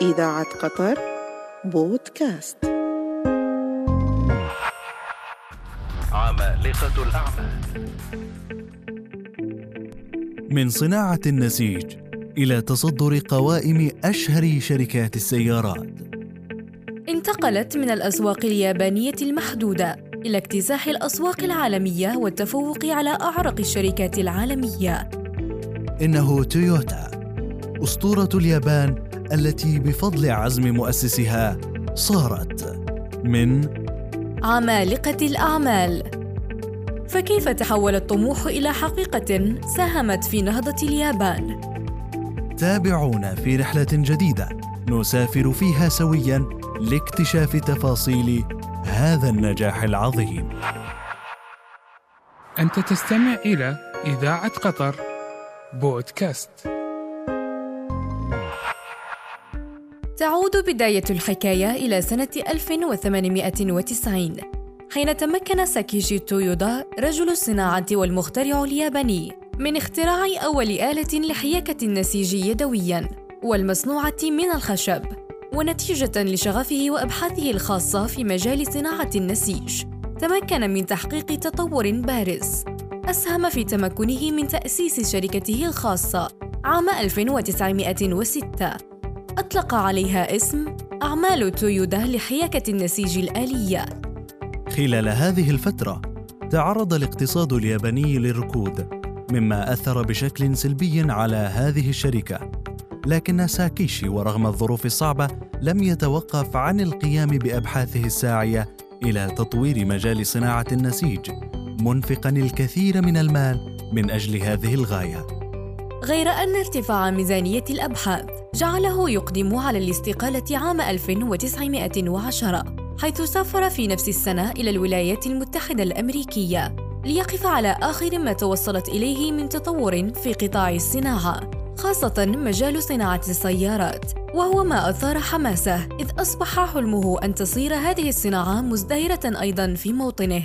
إذاعة قطر بودكاست. عمالقة الأعمال. من صناعة النسيج إلى تصدر قوائم أشهر شركات السيارات. انتقلت من الأسواق اليابانية المحدودة إلى اكتساح الأسواق العالمية والتفوق على أعرق الشركات العالمية. إنه تويوتا أسطورة اليابان التي بفضل عزم مؤسسها صارت من عمالقة الأعمال. فكيف تحول الطموح إلى حقيقة ساهمت في نهضة اليابان؟ تابعونا في رحلة جديدة. نسافر فيها سويا لاكتشاف تفاصيل هذا النجاح العظيم. أنت تستمع إلى إذاعة قطر بودكاست. تعود بداية الحكاية إلى سنة 1890 حين تمكن ساكيشي تويودا رجل الصناعة والمخترع الياباني من اختراع أول آلة لحياكة النسيج يدوياً والمصنوعة من الخشب ونتيجة لشغفه وأبحاثه الخاصة في مجال صناعة النسيج. تمكن من تحقيق تطور بارز. أسهم في تمكنه من تأسيس شركته الخاصة عام 1906 أطلق عليها اسم أعمال تويودا لحياكة النسيج الآلية. خلال هذه الفترة تعرض الاقتصاد الياباني للركود مما أثر بشكل سلبي على هذه الشركة. لكن ساكيشي ورغم الظروف الصعبة لم يتوقف عن القيام بأبحاثه الساعية إلى تطوير مجال صناعة النسيج منفقا الكثير من المال من أجل هذه الغاية. غير أن ارتفاع ميزانية الأبحاث جعله يقدم على الاستقالة عام 1910 حيث سافر في نفس السنة إلى الولايات المتحدة الأمريكية ليقف على آخر ما توصلت إليه من تطور في قطاع الصناعة خاصة مجال صناعة السيارات وهو ما أثار حماسه إذ أصبح حلمه أن تصير هذه الصناعة مزدهرة أيضا في موطنه.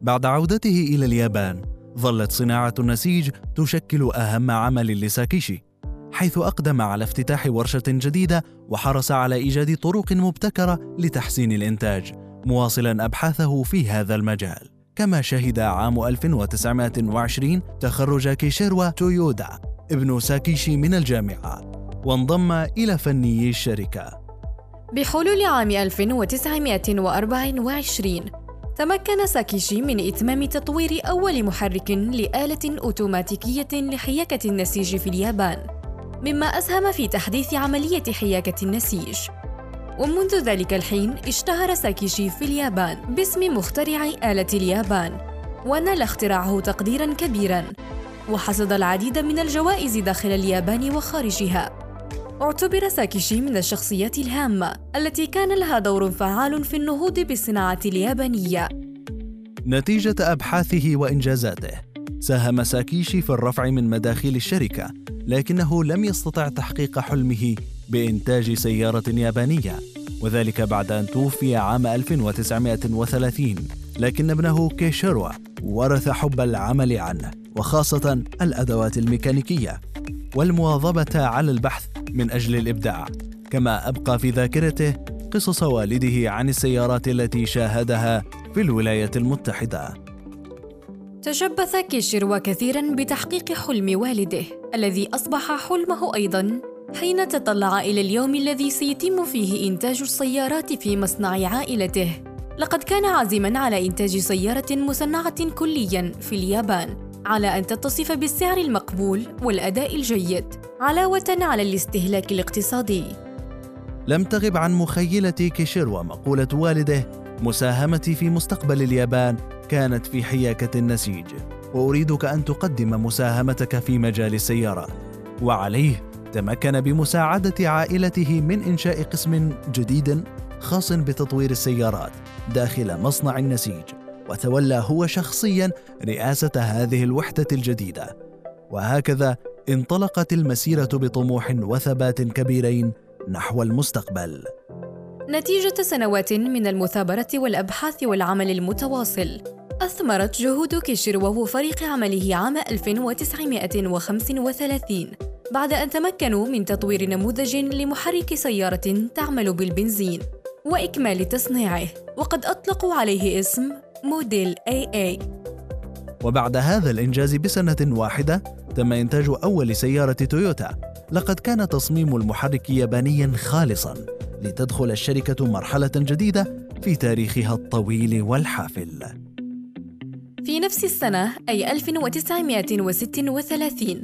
بعد عودته إلى اليابان ظلت صناعة النسيج تشكل أهم عمل لساكيشي حيث أقدم على افتتاح ورشة جديدة وحرص على إيجاد طرق مبتكرة لتحسين الإنتاج مواصلا أبحاثه في هذا المجال. كما شهد عام 1920 تخرج كيشيروا تويودا ابن ساكيشي من الجامعة وانضم إلى فني الشركة. بحلول عام 1924 تمكن ساكيشي من إتمام تطوير أول محرك لآلة أوتوماتيكية لحياكة النسيج في اليابان مما أسهم في تحديث عملية حياكة النسيج. ومنذ ذلك الحين اشتهر ساكيشي في اليابان باسم مخترع آلة اليابان ونال اختراعه تقديرا كبيرا وحصد العديد من الجوائز داخل اليابان وخارجها. اعتبر ساكيشي من الشخصيات الهامة التي كان لها دور فعال في النهوض بالصناعة اليابانية. نتيجة أبحاثه وإنجازاته ساهم ساكيشي في الرفع من مداخيل الشركة لكنه لم يستطع تحقيق حلمه بإنتاج سيارة يابانية وذلك بعد أن توفي عام 1930 لكن ابنه كيشيروا ورث حب العمل عنه وخاصة الأدوات الميكانيكية والمواظبة على البحث من أجل الإبداع. كما أبقى في ذاكرته قصص والده عن السيارات التي شاهدها في الولايات المتحدة. تشبث كيشيروا كثيرا بتحقيق حلم والده الذي أصبح حلمه أيضا حين تطلع إلى اليوم الذي سيتم فيه إنتاج السيارات في مصنع عائلته. لقد كان عازما على إنتاج سيارة مصنعة كليا في اليابان. على أن تتصف بالسعر المقبول والأداء الجيد علاوة على الاستهلاك الاقتصادي. لم تغب عن مخيلة كيشيروا مقولة والده مساهمتي في مستقبل اليابان كانت في حياكة النسيج. وأريدك أن تقدم مساهمتك في مجال السيارات وعليه تمكن بمساعدة عائلته من إنشاء قسم جديد خاص بتطوير السيارات داخل مصنع النسيج. وتولى هو شخصيا رئاسة هذه الوحدة الجديدة. وهكذا انطلقت المسيرة بطموح وثبات كبيرين نحو المستقبل. نتيجة سنوات من المثابرة والأبحاث والعمل المتواصل أثمرت جهود كيشيروا وفريق عمله عام 1935 بعد أن تمكنوا من تطوير نموذج لمحرك سيارة تعمل بالبنزين وإكمال تصنيعه وقد أطلقوا عليه اسم موديل AA وبعد هذا الإنجاز بسنة واحدة تم إنتاج أول سيارة تويوتا. لقد كان تصميم المحرك يابانيا خالصا لتدخل الشركة مرحلة جديدة في تاريخها الطويل والحافل. في نفس السنة أي 1936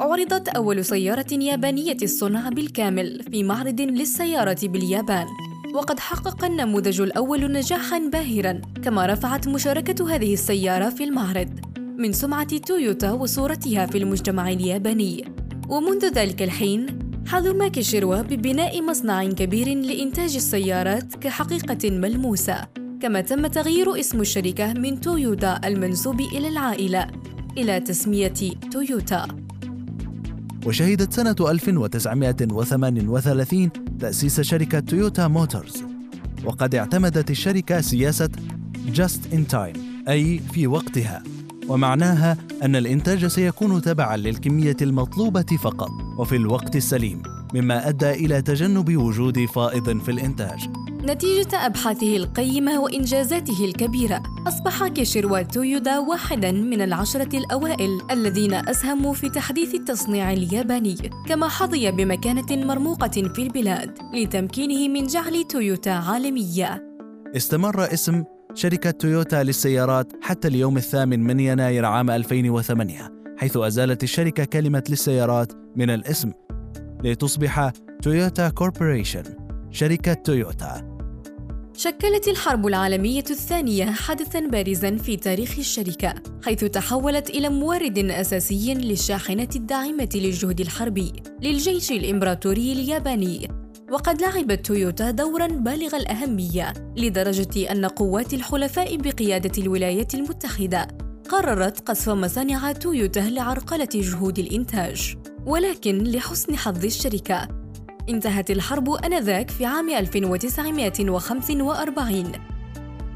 عرضت أول سيارة يابانية الصنع بالكامل في معرض للسيارة باليابان. وقد حقق النموذج الأول نجاحاً باهراً كما رفعت مشاركة هذه السيارة في المعرض من سمعة تويوتا وصورتها في المجتمع الياباني. ومنذ ذلك الحين حظ ماكي شيروا ببناء مصنع كبير لإنتاج السيارات كحقيقة ملموسة. كما تم تغيير اسم الشركة من تويوتا المنسوب إلى العائلة إلى تسمية تويوتا. وشهدت سنة 1938 تأسيس شركة تويوتا موتورز. وقد اعتمدت الشركة سياسة Just in Time أي في وقتها. ومعناها أن الإنتاج سيكون تبعا للكمية المطلوبة فقط وفي الوقت السليم مما أدى إلى تجنب وجود فائض في الإنتاج. نتيجة أبحاثه القيمة وإنجازاته الكبيرة. أصبح كيشيروا تويودا واحداً من العشرة الأوائل الذين أسهموا في تحديث التصنيع الياباني كما حظي بمكانة مرموقة في البلاد لتمكينه من جعل تويوتا عالمية. استمر اسم شركة تويوتا للسيارات حتى اليوم الثامن من يناير عام 2008 حيث أزالت الشركة كلمة للسيارات من الاسم. لتصبح تويوتا Corporation شركة تويوتا. شكلت الحرب العالمية الثانية حدثاً بارزاً في تاريخ الشركة، حيث تحولت إلى مورد أساسي للشاحنة الداعمة للجهد الحربي للجيش الإمبراطوري الياباني. وقد لعبت تويوتا دورا بالغ الأهمية لدرجة أن قوات الحلفاء بقيادة الولايات المتحدة قررت قصف مصانع تويوتا لعرقلة جهود الإنتاج ولكن لحسن حظ الشركة انتهت الحرب آنذاك في عام 1945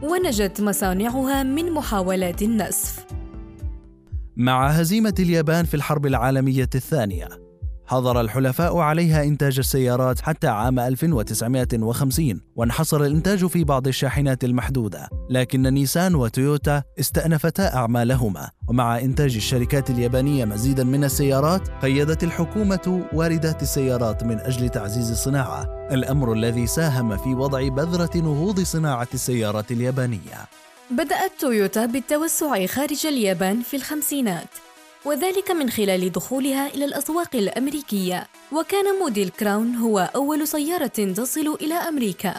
ونجت مصانعها من محاولات النسف مع هزيمة اليابان في الحرب العالمية الثانية حظر الحلفاء عليها إنتاج السيارات حتى عام 1950 وانحصر الإنتاج في بعض الشاحنات المحدودة. لكن نيسان وتويوتا استأنفتا أعمالهما. ومع إنتاج الشركات اليابانية مزيدا من السيارات قيدت الحكومة واردات السيارات من أجل تعزيز الصناعة. الأمر الذي ساهم في وضع بذرة نهوض صناعة السيارات اليابانية. بدأت تويوتا بالتوسع خارج اليابان في الخمسينات. وذلك من خلال دخولها إلى الأسواق الأمريكية. وكان موديل كراون هو أول سيارة تصل إلى أمريكا.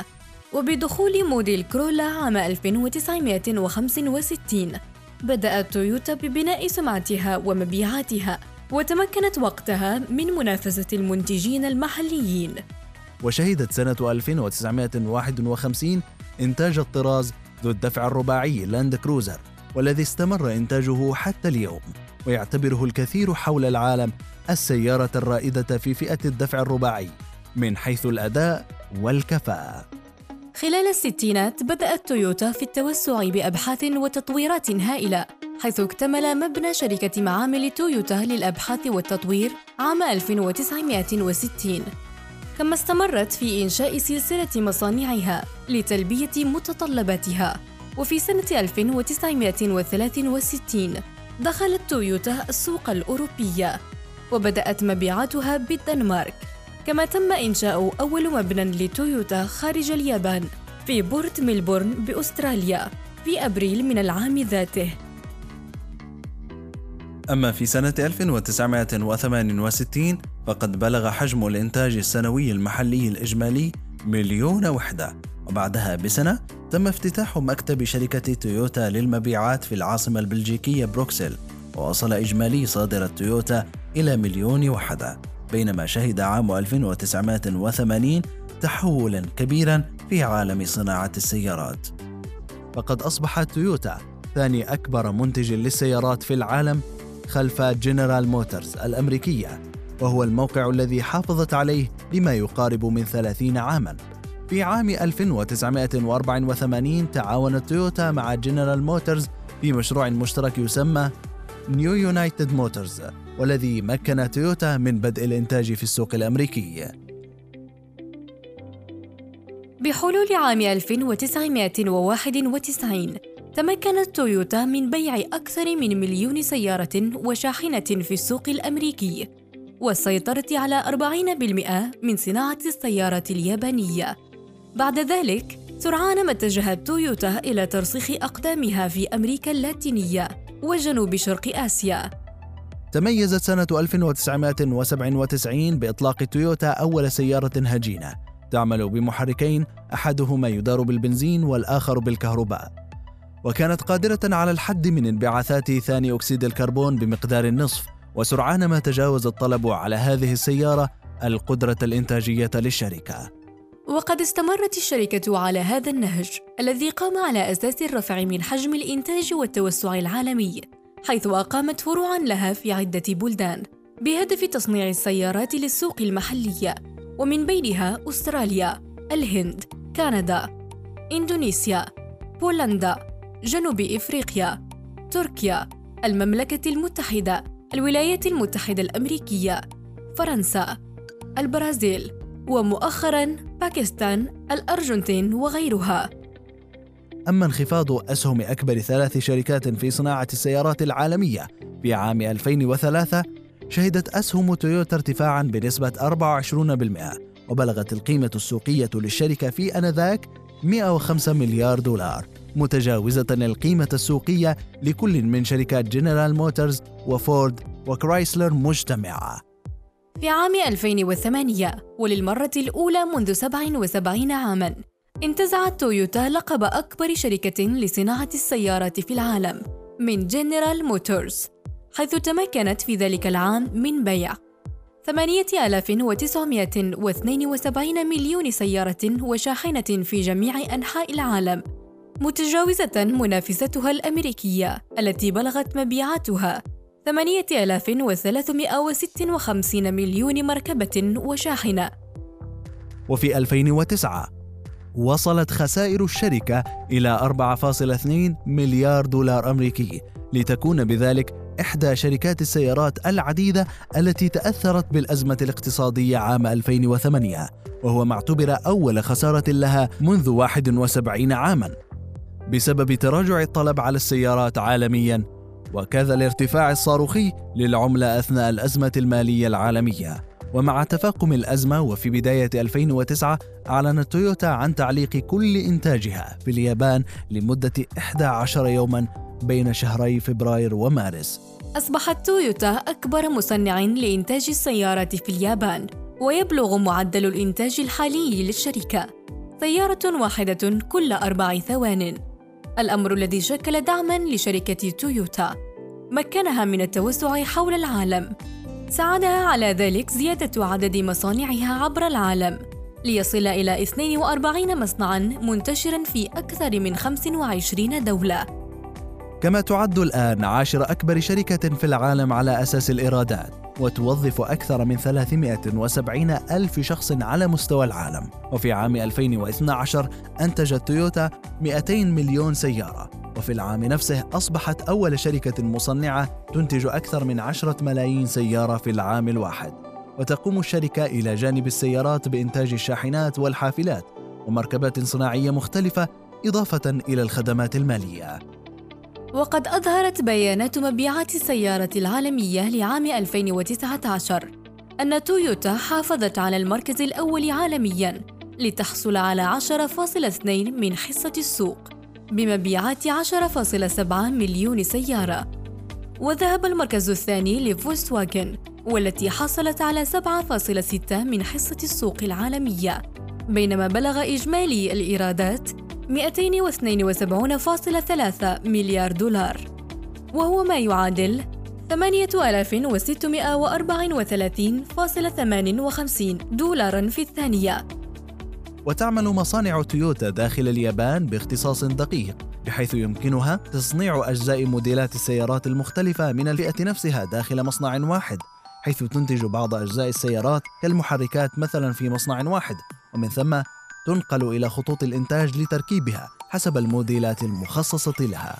وبدخول موديل كرولا عام 1965 بدأت تويوتا ببناء سمعتها ومبيعاتها وتمكنت وقتها من منافسة المنتجين المحليين. وشهدت سنة 1951 إنتاج الطراز ذو الدفع الرباعي لاند كروزر والذي استمر إنتاجه حتى اليوم. ويعتبره الكثير حول العالم السيارة الرائدة في فئة الدفع الرباعي من حيث الأداء والكفاءة. خلال الستينات بدأت تويوتا في التوسع بأبحاث وتطويرات هائلة حيث اكتمل مبنى شركة معامل تويوتا للأبحاث والتطوير عام 1960 كما استمرت في إنشاء سلسلة مصانعها لتلبية متطلباتها وفي سنة 1963 دخلت تويوتا السوق الأوروبية وبدأت مبيعاتها بالدنمارك. كما تم إنشاء أول مبنى لتويوتا خارج اليابان في بورت ميلبورن بأستراليا في أبريل من العام ذاته. أما في سنة 1968 فقد بلغ حجم الإنتاج السنوي المحلي الإجمالي مليون وحدة. وبعدها بسنة تم افتتاح مكتب شركة تويوتا للمبيعات في العاصمة البلجيكية بروكسل ووصل إجمالي صادرات تويوتا إلى مليون وحدة بينما شهد عام 1980 تحولا كبيرا في عالم صناعة السيارات. فقد أصبحت تويوتا ثاني أكبر منتج للسيارات في العالم خلف جنرال موتورز الأمريكية وهو الموقع الذي حافظت عليه لما يقارب من 30 عاماً. في عام 1984 تعاونت تويوتا مع جنرال موتورز في مشروع مشترك يسمى نيو يونايتد موتورز والذي مكن تويوتا من بدء الإنتاج في السوق الأمريكي بحلول عام 1991 تمكنت تويوتا من بيع أكثر من مليون سيارة وشاحنة في السوق الأمريكي والسيطرة على 40% من صناعة السيارات اليابانية. بعد ذلك، سرعان ما اتجهت تويوتا إلى ترسيخ أقدامها في أمريكا اللاتينية وجنوب شرق آسيا. تميزت سنة 1997 بإطلاق تويوتا أول سيارة هجينة. تعمل بمحركين أحدهما يدار بالبنزين والآخر بالكهرباء. وكانت قادرة على الحد من انبعاثات ثاني أكسيد الكربون بمقدار النصف وسرعان ما تجاوز الطلب على هذه السيارة القدرة الإنتاجية للشركة. وقد استمرت الشركة على هذا النهج الذي قام على أساس الرفع من حجم الإنتاج والتوسع العالمي حيث أقامت فروعا لها في عدة بلدان بهدف تصنيع السيارات للسوق المحلية ومن بينها أستراليا، الهند، كندا، إندونيسيا، بولندا، جنوب إفريقيا، تركيا، المملكة المتحدة، الولايات المتحدة الأمريكية، فرنسا، البرازيل، ومؤخراً باكستان، الأرجنتين وغيرها. أما انخفاض أسهم أكبر ثلاث شركات في صناعة السيارات العالمية في عام 2003 شهدت أسهم تويوتا ارتفاعا بنسبة 24% وبلغت القيمة السوقية للشركة في آنذاك 105 مليار دولار متجاوزة القيمة السوقية لكل من شركات جنرال موتورز وفورد وكرايسلر مجتمعة في عام 2008 وللمرة الأولى منذ 77 عاماً انتزعت تويوتا لقب أكبر شركة لصناعة السيارات في العالم من جنرال موتورز حيث تمكنت في ذلك العام من بيع 8972 مليون سيارة وشاحنة في جميع أنحاء العالم متجاوزة منافستها الأمريكية التي بلغت مبيعاتها 8356 مليون مركبة وشاحنة. وفي 2009 وصلت خسائر الشركة إلى 4.2 مليار دولار أمريكي لتكون بذلك إحدى شركات السيارات العديدة التي تأثرت بالأزمة الاقتصادية عام 2008 وهو ما اعتبر أول خسارة لها منذ 71 عاماً. بسبب تراجع الطلب على السيارات عالميا وكذا الارتفاع الصاروخي للعملة أثناء الأزمة المالية العالمية. ومع تفاقم الأزمة وفي بداية 2009 أعلنت تويوتا عن تعليق كل إنتاجها في اليابان لمدة 11 يوما بين شهري فبراير ومارس. أصبحت تويوتا أكبر مصنع لإنتاج السيارات في اليابان ويبلغ معدل الإنتاج الحالي للشركة سيارة واحدة كل أربع ثوان. الأمر الذي شكل دعماً لشركة تويوتا. مكنها من التوسع حول العالم. ساعدها على ذلك زيادة عدد مصانعها عبر العالم ليصل إلى 42 مصنعاً منتشراً في أكثر من 25 دولة. كما تعد الآن عاشر أكبر شركة في العالم على أساس الإيرادات وتوظف أكثر من 370 ألف شخص على مستوى العالم. وفي عام 2012 أنتجت تويوتا 200 مليون سيارة. وفي العام نفسه أصبحت أول شركة مصنعة تنتج أكثر من 10 ملايين سيارة في العام الواحد. وتقوم الشركة إلى جانب السيارات بإنتاج الشاحنات والحافلات ومركبات صناعية مختلفة إضافة إلى الخدمات المالية. وقد أظهرت بيانات مبيعات السيارة العالمية لعام 2019 أن تويوتا حافظت على المركز الأول عالمياً لتحصل على 10.2 من حصة السوق. بمبيعات 10.7 مليون سيارة. وذهب المركز الثاني لفولكس واجن والتي حصلت على 7.6 من حصة السوق العالمية. بينما بلغ إجمالي الإيرادات 272.3 مليار دولار. وهو ما يعادل 8634.58 دولارا في الثانية. وتعمل مصانع تويوتا داخل اليابان باختصاص دقيق بحيث يمكنها تصنيع أجزاء موديلات السيارات المختلفة من الفئة نفسها داخل مصنع واحد حيث تنتج بعض أجزاء السيارات كالمحركات مثلا في مصنع واحد ومن ثم تنقل إلى خطوط الإنتاج لتركيبها حسب الموديلات المخصصة لها.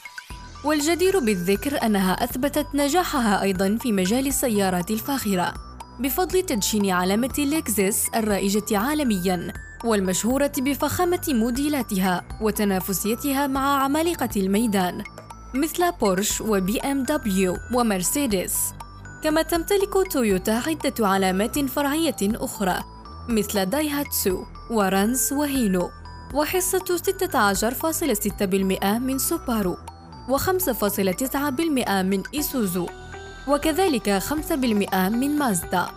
والجدير بالذكر أنها أثبتت نجاحها أيضاً في مجال السيارات الفاخرة بفضل تدشين علامة لكزس الرائجة عالمياً. والمشهورة بفخامة موديلاتها وتنافسيتها مع عمالقة الميدان مثل بورش وبي إم دبليو ومرسيدس. كما تمتلك تويوتا عدة علامات فرعية أخرى مثل دايهاتسو ورانز وهينو وحصة 16.6% من سوبارو و5.9% من إيسوزو وكذلك 5% من مازدا.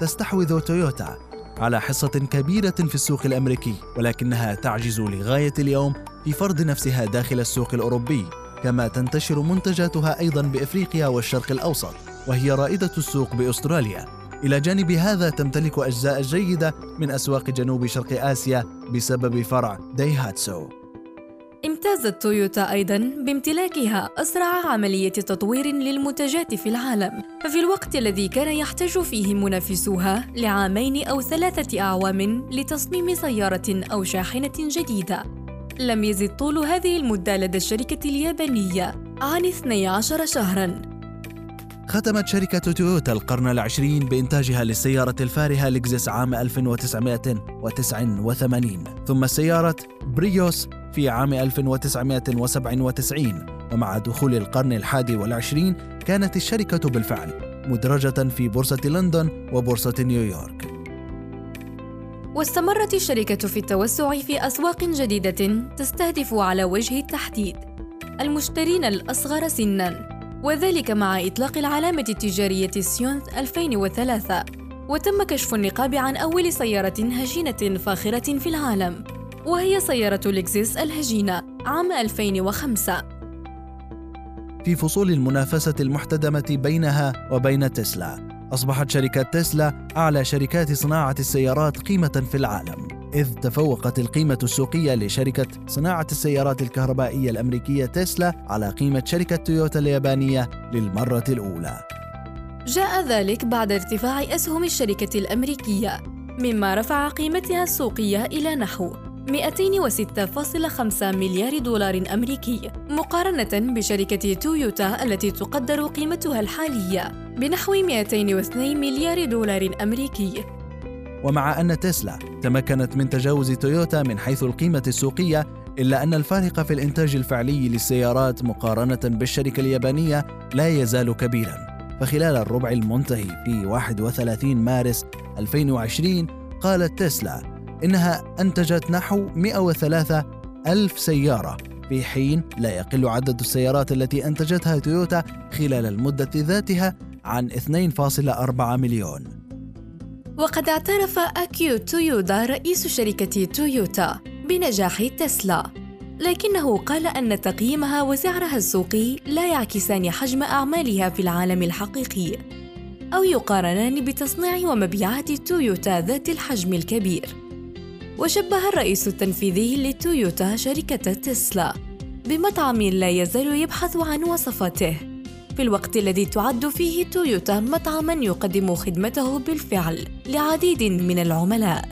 تستحوذ تويوتا على حصة كبيرة في السوق الأمريكي ولكنها تعجز لغاية اليوم في فرض نفسها داخل السوق الأوروبي كما تنتشر منتجاتها أيضا بإفريقيا والشرق الأوسط وهي رائدة السوق بأستراليا. إلى جانب هذا تمتلك أجزاء جيدة من أسواق جنوب شرق آسيا بسبب فرع دايهاتسو امتازت تويوتا أيضاً بامتلاكها أسرع عملية تطوير للمنتجات في العالم. ففي الوقت الذي كان يحتاج فيه منافسوها لعامين أو ثلاثة أعوام لتصميم سيارة أو شاحنة جديدة. لم يزد طول هذه المدة لدى الشركة اليابانية عن 12 شهراً. ختمت شركة تويوتا القرن العشرين بإنتاجها للسيارة الفارهة لكزس عام 1989 ثم سيارة بريوس في عام 1997 ومع دخول القرن الحادي والعشرين كانت الشركة بالفعل مدرجة في بورصة لندن وبورصة نيويورك. واستمرت الشركة في التوسع في أسواق جديدة تستهدف على وجه التحديد المشترين الأصغر سناً وذلك مع إطلاق العلامة التجارية سيونث 2003 وتم كشف النقاب عن أول سيارة هجينة فاخرة في العالم. وهي سيارة لكزس الهجينة عام 2005 في فصول المنافسة المحتدمة بينها وبين تسلا. أصبحت شركة تسلا أعلى شركات صناعة السيارات قيمة في العالم. إذ تفوقت القيمة السوقية لشركة صناعة السيارات الكهربائية الأمريكية تسلا على قيمة شركة تويوتا اليابانية للمرة الأولى. جاء ذلك بعد ارتفاع أسهم الشركة الأمريكية، مما رفع قيمتها السوقية إلى نحو 206.5 مليار دولار أمريكي مقارنة بشركة تويوتا التي تقدر قيمتها الحالية بنحو 202 مليار دولار أمريكي. ومع أن تسلا تمكنت من تجاوز تويوتا من حيث القيمة السوقية إلا أن الفارق في الإنتاج الفعلي للسيارات مقارنة بالشركة اليابانية لا يزال كبيرا. فخلال الربع المنتهي في 31 مارس 2020 قالت تسلا إنها أنتجت نحو 103 ألف سيارة. في حين لا يقل عدد السيارات التي أنتجتها تويوتا خلال المدة ذاتها عن 2.4 مليون. وقد اعترف أكيو تويودا رئيس شركة تويوتا بنجاح تسلا لكنه قال أن تقييمها وسعرها السوقي لا يعكسان حجم أعمالها في العالم الحقيقي أو يقارنان بتصنيع ومبيعات تويوتا ذات الحجم الكبير. وشبه الرئيس التنفيذي لتويوتا شركة تسلا بمطعم لا يزال يبحث عن وصفاته. في الوقت الذي تعد فيه تويوتا مطعما يقدم خدمته بالفعل لعديد من العملاء.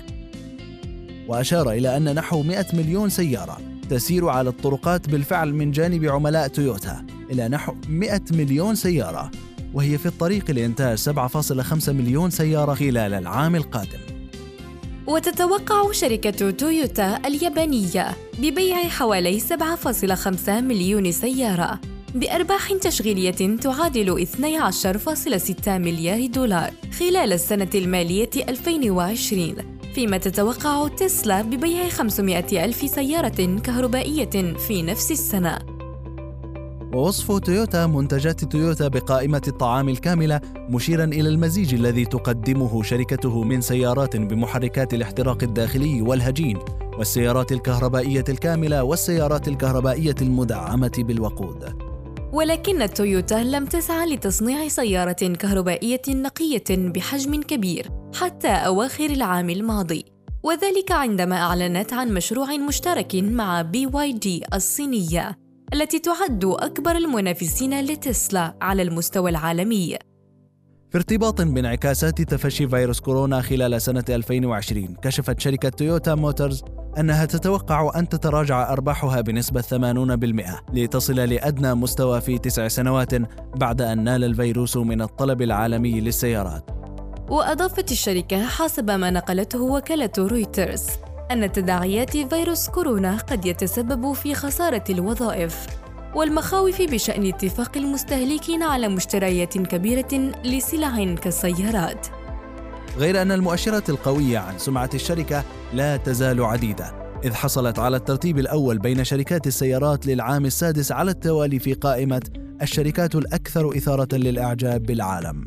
وأشار إلى أن نحو 100 مليون سيارة تسير على الطرقات بالفعل من جانب عملاء تويوتا إلى نحو 100 مليون سيارة وهي في الطريق لإنتاج 7.5 مليون سيارة خلال العام القادم. وتتوقع شركة تويوتا اليابانية ببيع حوالي 7.5 مليون سيارة بأرباح تشغيلية تعادل 12.6 مليار دولار خلال السنة المالية 2020 فيما تتوقع تسلا ببيع 500 ألف سيارة كهربائية في نفس السنة. ووصف تويوتا منتجات تويوتا بقائمة الطعام الكاملة مشيرا إلى المزيج الذي تقدمه شركته من سيارات بمحركات الاحتراق الداخلي والهجين والسيارات الكهربائية الكاملة والسيارات الكهربائية المدعمة بالوقود. ولكن تويوتا لم تسعى لتصنيع سيارة كهربائية نقية بحجم كبير حتى أواخر العام الماضي وذلك عندما أعلنت عن مشروع مشترك مع بي واي دي الصينية. التي تعد أكبر المنافسين لتسلا على المستوى العالمي. في ارتباط بانعكاسات تفشي فيروس كورونا خلال سنة 2020 كشفت شركة تويوتا موتورز أنها تتوقع أن تتراجع أرباحها بنسبة 80% لتصل لأدنى مستوى في تسع سنوات بعد أن نال الفيروس من الطلب العالمي للسيارات. وأضافت الشركة حسب ما نقلته وكالة رويترز. أن تداعيات فيروس كورونا قد يتسبب في خسارة الوظائف والمخاوف بشأن اتفاق المستهلكين على مشتريات كبيرة لسلع كالسيارات. غير أن المؤشرات القوية عن سمعة الشركة لا تزال عديدة إذ حصلت على الترتيب الأول بين شركات السيارات للعام السادس على التوالي في قائمة الشركات الأكثر إثارة للإعجاب بالعالم.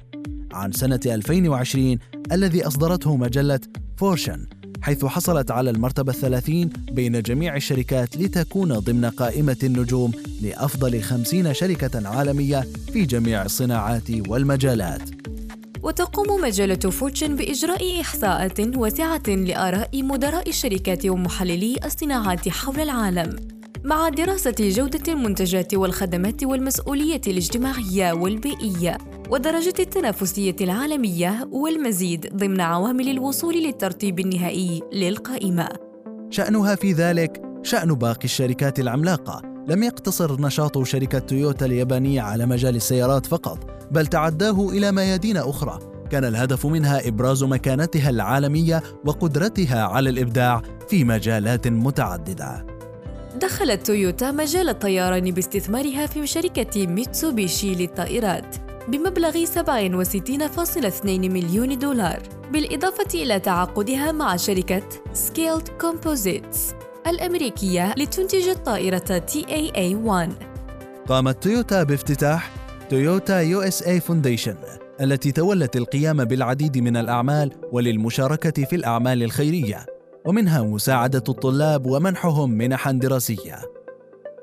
عن سنة 2020 الذي أصدرته مجلة فورشن حيث حصلت على المرتبة الثلاثين بين جميع الشركات لتكون ضمن قائمة النجوم لأفضل خمسين شركة عالمية في جميع الصناعات والمجالات. وتقوم مجلة فورتشن بإجراء إحصاءات واسعة لآراء مدراء الشركات ومحللي الصناعات حول العالم. مع دراسة جودة المنتجات والخدمات والمسؤولية الاجتماعية والبيئية. ودرجة التنافسية العالمية والمزيد ضمن عوامل الوصول للترتيب النهائي للقائمة. شأنها في ذلك شأن باقي الشركات العملاقة، لم يقتصر نشاط شركة تويوتا اليابانية على مجال السيارات فقط، بل تعداه إلى ميادين أخرى. كان الهدف منها إبراز مكانتها العالمية وقدرتها على الإبداع في مجالات متعددة. دخلت تويوتا مجال الطيران باستثمارها في شركة ميتسوبيشي للطائرات بمبلغ 67.2 مليون دولار بالإضافة إلى تعاقدها مع شركة سكيلد كومبوزيتس الأمريكية لتنتج الطائرة TAA-1 قامت تويوتا بافتتاح تويوتا يو إس اي فونديشن التي تولت القيام بالعديد من الأعمال وللمشاركة في الأعمال الخيرية ومنها مساعدة الطلاب ومنحهم منحا دراسية.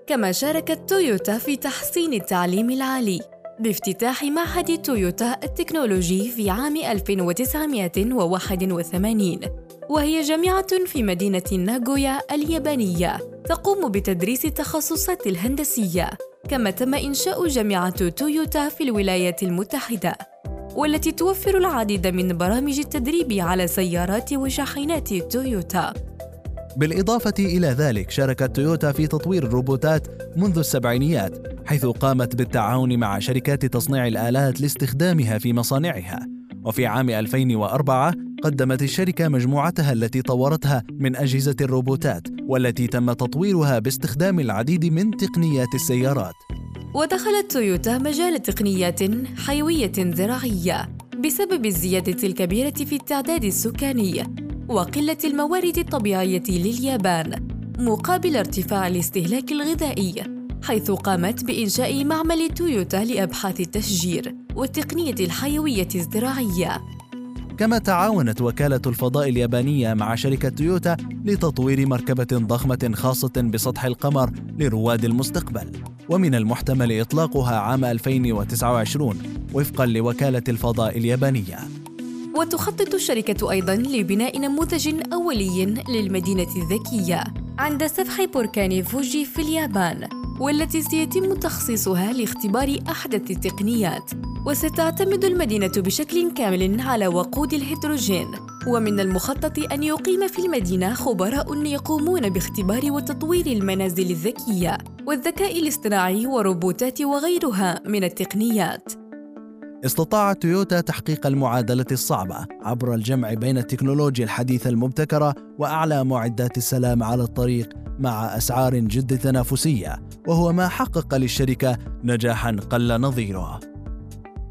كما شاركت تويوتا في تحسين التعليم العالي. بافتتاح معهد تويوتا التكنولوجي في عام 1981 وهي جامعة في مدينة ناغويا اليابانية تقوم بتدريس التخصصات الهندسية كما تم إنشاء جامعة تويوتا في الولايات المتحدة والتي توفر العديد من برامج التدريب على سيارات وشاحنات تويوتا. بالإضافة إلى ذلك شاركت تويوتا في تطوير الروبوتات منذ السبعينيات حيث قامت بالتعاون مع شركات تصنيع الآلات لاستخدامها في مصانعها. وفي عام 2004 قدمت الشركة مجموعتها التي طورتها من أجهزة الروبوتات والتي تم تطويرها باستخدام العديد من تقنيات السيارات. ودخلت تويوتا مجال تقنيات حيوية زراعية بسبب الزيادة الكبيرة في التعداد السكاني وقلة الموارد الطبيعية لليابان مقابل ارتفاع الاستهلاك الغذائي. حيث قامت بإنشاء معمل تويوتا لأبحاث التشجير والتقنية الحيوية الزراعية. كما تعاونت وكالة الفضاء اليابانية مع شركة تويوتا لتطوير مركبة ضخمة خاصة بسطح القمر لرواد المستقبل. ومن المحتمل إطلاقها عام 2029 وفقا لوكالة الفضاء اليابانية. وتخطط الشركة أيضاً لبناء نموذج أولي للمدينة الذكية عند سفح بركان فوجي في اليابان. والتي سيتم تخصيصها لاختبار أحدث التقنيات. وستعتمد المدينة بشكل كامل على وقود الهيدروجين. ومن المخطط أن يقيم في المدينة خبراء يقومون باختبار وتطوير المنازل الذكية والذكاء الاصطناعي وروبوتات وغيرها من التقنيات. استطاعت تويوتا تحقيق المعادلة الصعبة عبر الجمع بين التكنولوجيا الحديثة المبتكرة وأعلى معدات السلام على الطريق مع أسعار جد تنافسية وهو ما حقق للشركة نجاحا قل نظيره.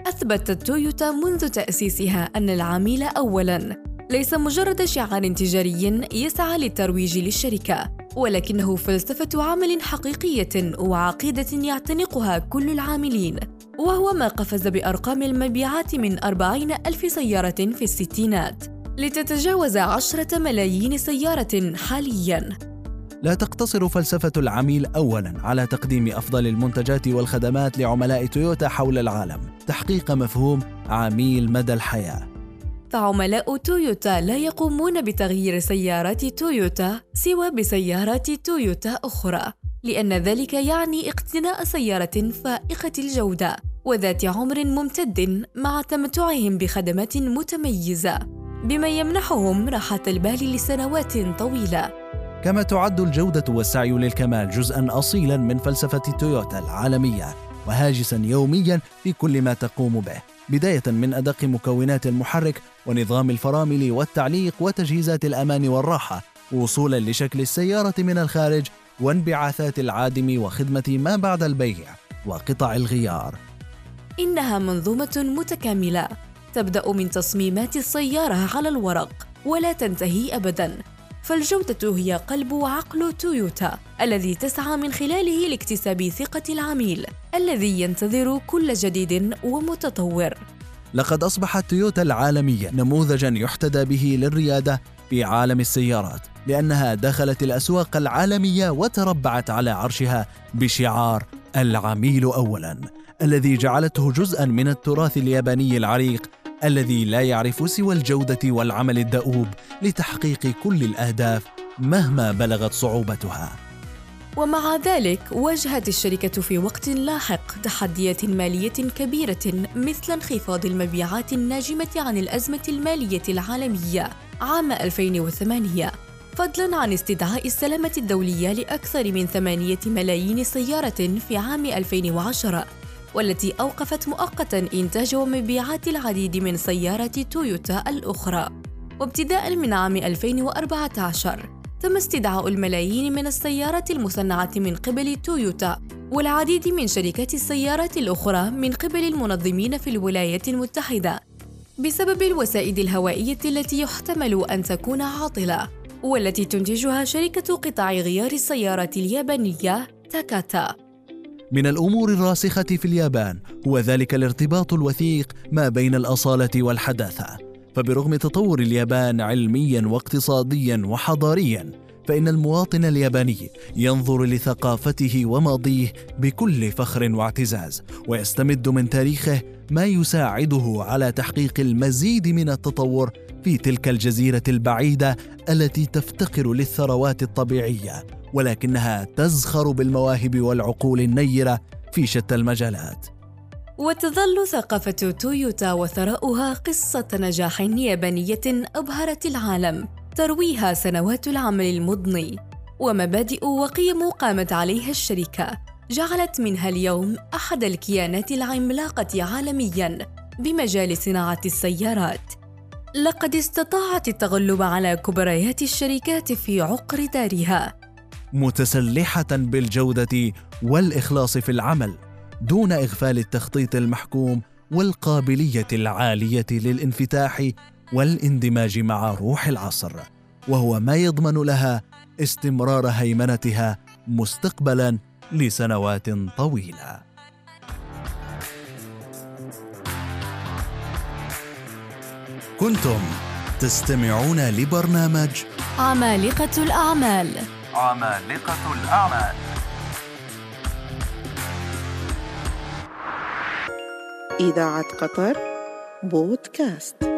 أثبتت تويوتا منذ تأسيسها أن العميل أولاً ليس مجرد شعار تجاري يسعى للترويج للشركة. ولكنه فلسفة عمل حقيقية وعقيدة يعتنقها كل العاملين وهو ما قفز بأرقام المبيعات من أربعين ألف سيارة في الستينات لتتجاوز عشرة ملايين سيارة حالياً. لا تقتصر فلسفة العميل أولاً على تقديم أفضل المنتجات والخدمات لعملاء تويوتا حول العالم تحقيق مفهوم عميل مدى الحياة. فعملاء تويوتا لا يقومون بتغيير سيارات تويوتا سوى بسيارات تويوتا أخرى لأن ذلك يعني اقتناء سيارة فائقة الجودة وذات عمر ممتد مع تمتعهم بخدمات متميزة بما يمنحهم راحة البال لسنوات طويلة. كما تعد الجودة والسعي للكمال جزءا أصيلا من فلسفة تويوتا العالمية وهاجسا يوميا في كل ما تقوم به بداية من أدق مكونات المحرك ونظام الفرامل والتعليق وتجهيزات الأمان والراحة وصولا لشكل السيارة من الخارج وانبعاثات العادم وخدمة ما بعد البيع وقطع الغيار. إنها منظومة متكاملة تبدأ من تصميمات السيارة على الورق ولا تنتهي أبداً. فالجودة هي قلب وعقل تويوتا الذي تسعى من خلاله لاكتساب ثقة العميل الذي ينتظر كل جديد ومتطور. لقد أصبحت تويوتا العالمية نموذجا يحتذى به للريادة في عالم السيارات لأنها دخلت الأسواق العالمية وتربعت على عرشها بشعار العميل أولاً الذي جعلته جزءا من التراث الياباني العريق الذي لا يعرف سوى الجودة والعمل الدؤوب لتحقيق كل الأهداف مهما بلغت صعوبتها. ومع ذلك واجهت الشركة في وقت لاحق تحديات مالية كبيرة مثل انخفاض المبيعات الناجمة عن الأزمة المالية العالمية عام 2008 فضلاً عن استدعاء السلامة الدولية لأكثر من ثمانية ملايين سيارة في عام 2010 والتي أوقفت مؤقتا إنتاج ومبيعات العديد من سيارات تويوتا الأخرى. وابتداء من عام 2014 تم استدعاء الملايين من السيارات المصنعة من قبل تويوتا والعديد من شركات السيارات الأخرى من قبل المنظمين في الولايات المتحدة بسبب الوسائد الهوائية التي يحتمل أن تكون عاطلة والتي تنتجها شركة قطع غيار السيارات اليابانية تاكاتا. من الأمور الراسخة في اليابان هو ذلك الارتباط الوثيق ما بين الأصالة والحداثة. فبرغم تطور اليابان علميا واقتصاديا وحضاريا فإن المواطن الياباني ينظر لثقافته وماضيه بكل فخر واعتزاز ويستمد من تاريخه ما يساعده على تحقيق المزيد من التطور في تلك الجزيرة البعيدة التي تفتقر للثروات الطبيعية ولكنها تزخر بالمواهب والعقول النيرة في شتى المجالات. وتظل ثقافة تويوتا وثراؤها قصة نجاح يابانية أبهرت العالم ترويها سنوات العمل المضني. ومبادئ وقيم قامت عليها الشركة جعلت منها اليوم أحد الكيانات العملاقة عالمياً بمجال صناعة السيارات. لقد استطاعت التغلب على كبريات الشركات في عقر دارها. متسلحة بالجودة والإخلاص في العمل. دون إغفال التخطيط المحكوم والقابلية العالية للانفتاح والاندماج مع روح العصر وهو ما يضمن لها استمرار هيمنتها مستقبلا لسنوات طويلة. كنتم تستمعون لبرنامج عمالقة الأعمال. عمالقة الأعمال. إذاعة قطر بودكاست.